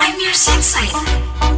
I'm your sex scientist.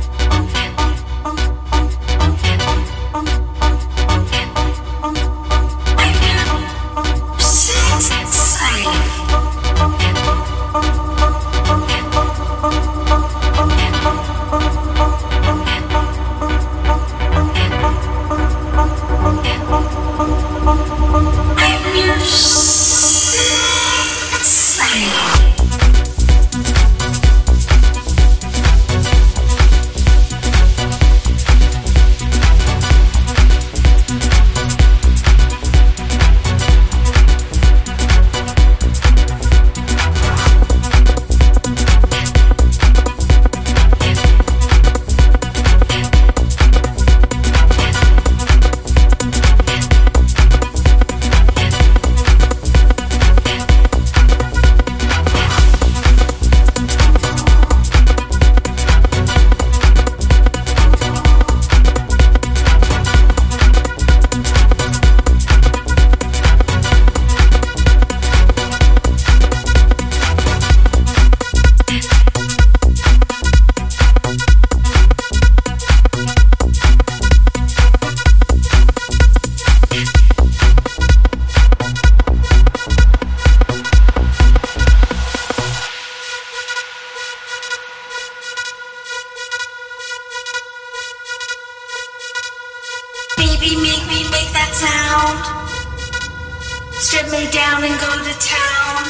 Down and go to town.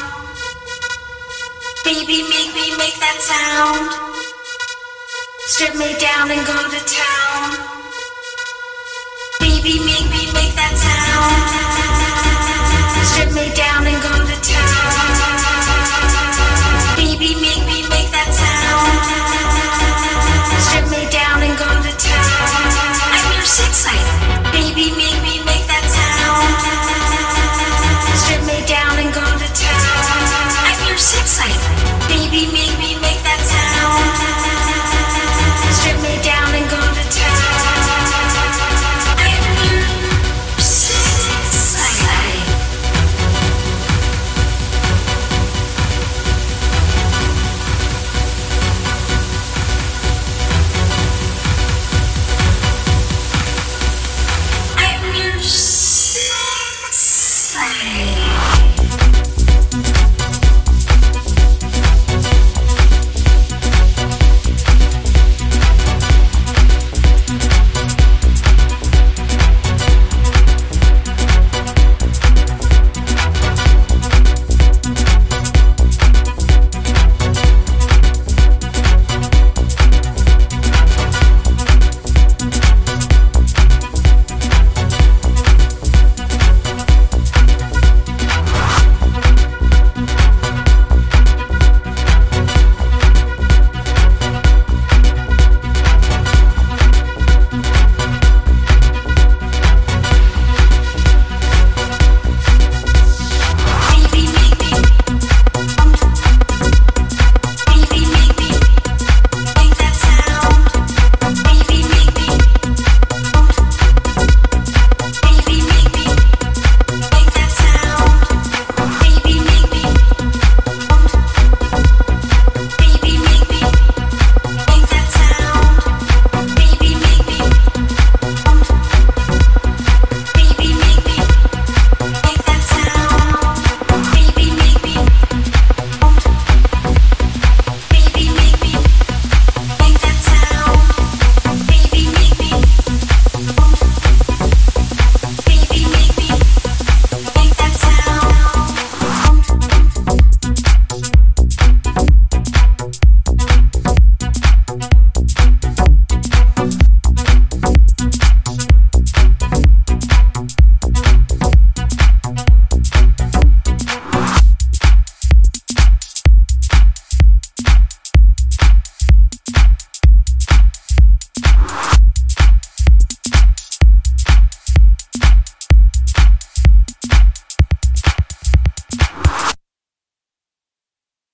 Baby, make me make that sound. Strip me down and go to town. Baby, make me make that sound.